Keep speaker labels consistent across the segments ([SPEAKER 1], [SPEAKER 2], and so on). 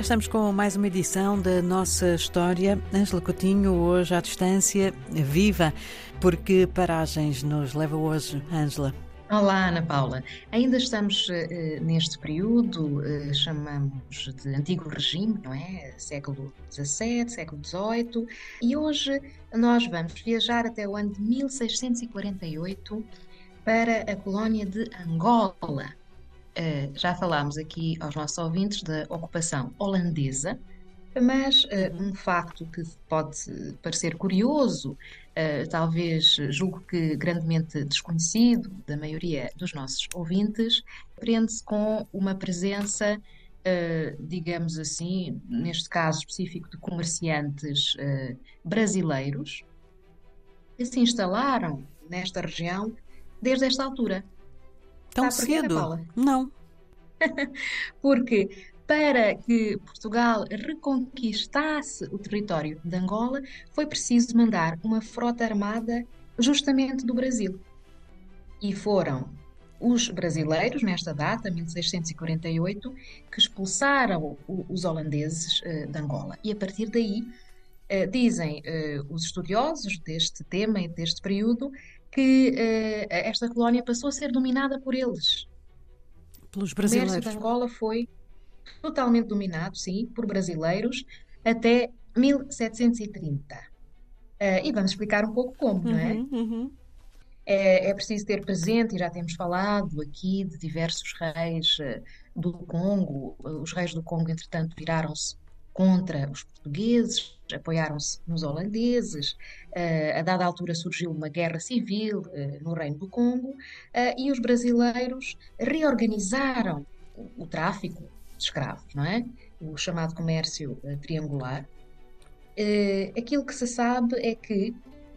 [SPEAKER 1] Estamos com mais uma edição da nossa história. Ângela Coutinho, hoje à distância, viva. Porque paragens nos leva hoje, Ângela?
[SPEAKER 2] Olá, Ana Paula. Ainda estamos uh, neste período, uh, chamamos de Antigo Regime, não é? Século XVII, século XVIII, e hoje nós vamos viajar até o ano de 1648 para a colónia de Angola. Uh, já falámos aqui aos nossos ouvintes da ocupação holandesa, mas uh, um facto que pode parecer curioso, uh, talvez julgo que grandemente desconhecido da maioria dos nossos ouvintes, prende-se com uma presença, uh, digamos assim, neste caso específico de comerciantes brasileiros, que se instalaram nesta região desde esta altura.
[SPEAKER 1] Tão cedo? Não.
[SPEAKER 2] Porque para que Portugal reconquistasse o território de Angola, foi preciso mandar uma frota armada justamente do Brasil. E foram os brasileiros, nesta data, 1648, que expulsaram os holandeses uh, de Angola. E a partir daí, uh, dizem uh, os estudiosos deste tema e deste período, que esta colónia passou a ser dominada por eles.
[SPEAKER 1] Pelos brasileiros.
[SPEAKER 2] O comércio de Angola foi totalmente dominado, sim, por brasileiros até 1730. Uh, eh, e vamos explicar um pouco como, uhum, não é? Uhum, uhum. é? É preciso ter presente, e já temos falado aqui de diversos reis uh, do Congo. Uh, os reis do Congo, entretanto, viraram-se contra os portugueses, apoiaram-se nos holandeses. a dada altura surgiu uma guerra civil no Reino do Congo e os brasileiros reorganizaram o, tráfico de escravos, não é? O chamado comércio triangular. Aquilo que se sabe é que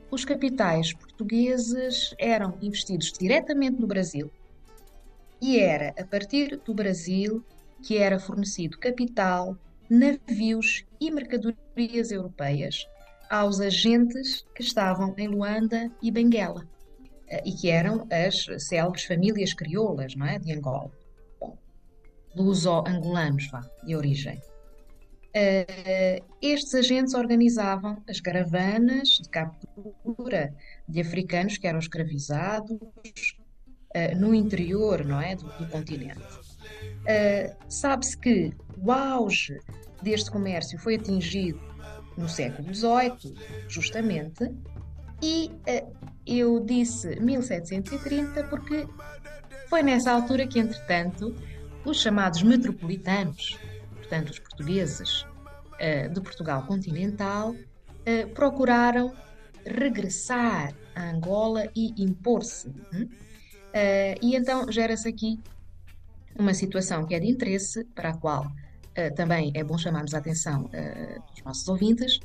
[SPEAKER 2] os capitais portugueses eram investidos diretamente no Brasil e era a partir do Brasil que era fornecido capital, navios e mercadorias europeias aos agentes que estavam em Luanda e Benguela eh, e que eram as célebres famílias crioulas, não é, de Angola luso-angolanos de origem. Uh, estes agentes organizavam as caravanas de captura de africanos que eram escravizados uh, no interior não é, do, do continente. Uh, Sabe-se que o auge deste comércio foi atingido no século XVIII, justamente, e eu disse 1730 porque foi nessa altura que, entretanto, os chamados metropolitanos, portanto os portugueses uh, de Portugal continental, uh, procuraram regressar a Angola e impor-se. Uh, e então gera-se aqui uma situação que é de interesse, para a qual também é bom chamarmos a atenção dos nossos ouvintes,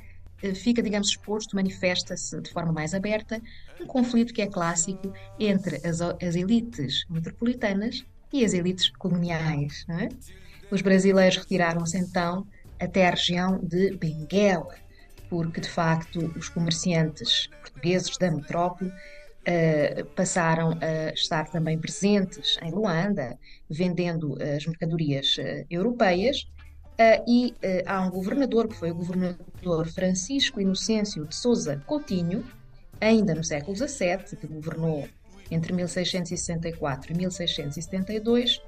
[SPEAKER 2] fica, digamos, exposto, manifesta-se de forma mais aberta um conflito que é clássico entre as, as elites metropolitanas e as elites coloniais. É? Os brasileiros retiraram-se então até a região de Benguela, porque de facto os comerciantes portugueses da metrópole uh, passaram a estar também presentes em Luanda, vendendo as mercadorias uh, europeias. Uh, e há um governador, que foi o governador Francisco Inocêncio de Souza Coutinho, ainda no século XVII, que governou entre 1664 e 1672,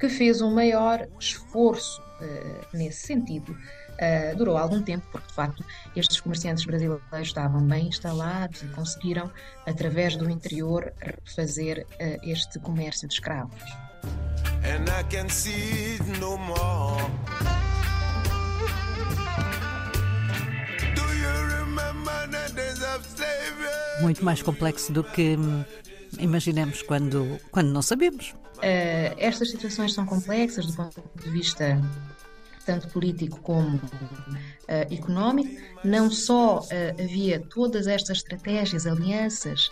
[SPEAKER 2] que fez um maior esforço uh, nesse sentido. Uh, durou algum tempo, porque de facto estes comerciantes brasileiros estavam bem instalados e conseguiram, através do interior, fazer uh, este comércio de escravos.
[SPEAKER 1] Muito mais complexo do que hum, imaginemos quando, quando não sabemos.
[SPEAKER 2] Uh, estas situações são complexas do ponto de vista tanto político como uh, económico. Não só uh, havia todas estas estratégias, alianças,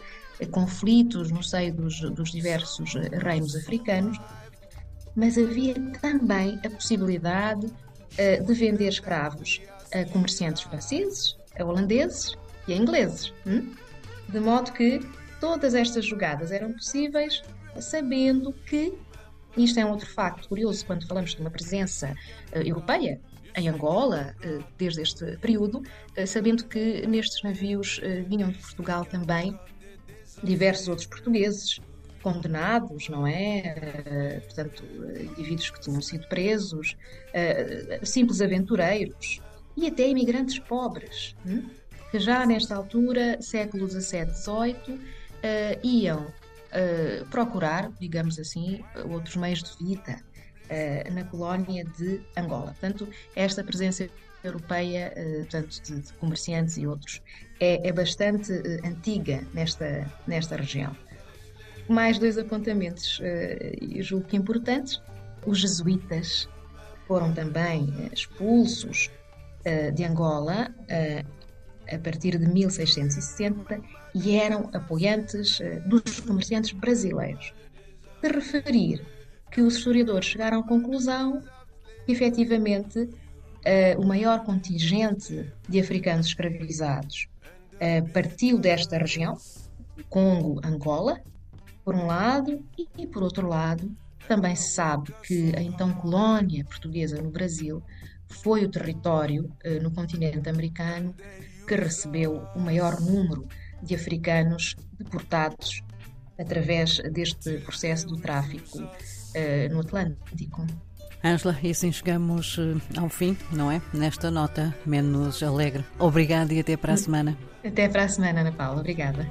[SPEAKER 2] conflitos no seio dos, dos diversos reinos africanos, mas havia também a possibilidade de vender escravos a comerciantes franceses, a holandeses e a ingleses. Hum? De modo que Todas estas jogadas eram possíveis sabendo que, isto é um outro facto curioso quando falamos de uma presença uh, europeia em Angola, desde este período, sabendo que nestes navios vinham de Portugal também diversos outros portugueses condenados, não é? Portanto, indivíduos que tinham sido presos, simples aventureiros e até imigrantes pobres, hum? que já nesta altura, século XVII, XVIII, iam procurar, digamos assim, outros meios de vida uh, na colónia de Angola. Portanto, esta presença europeia, uh, portanto, de, de, comerciantes e outros, é, é bastante uh, antiga nesta, nesta região. Mais dois apontamentos, uh, julgo que importantes. Os jesuítas foram também expulsos de Angola a partir de 1660 e eram apoiantes dos comerciantes brasileiros. De referir que os historiadores chegaram à conclusão que, efetivamente, uh, o maior contingente de africanos escravizados uh, partiu desta região, Congo, Angola, por um lado, e, por outro lado, também se sabe que a então colónia portuguesa no Brasil foi o território no continente americano que recebeu o maior número de africanos deportados através deste processo do tráfico uh, no Atlântico.
[SPEAKER 1] Ângela, e assim chegamos eh, ao fim, não é? Nesta nota menos alegre. Obrigada e até para a semana.
[SPEAKER 2] Até para a semana, Ana Paula. Obrigada.